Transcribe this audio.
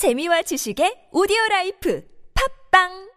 재미와 지식의 오디오 라이프. 팝빵!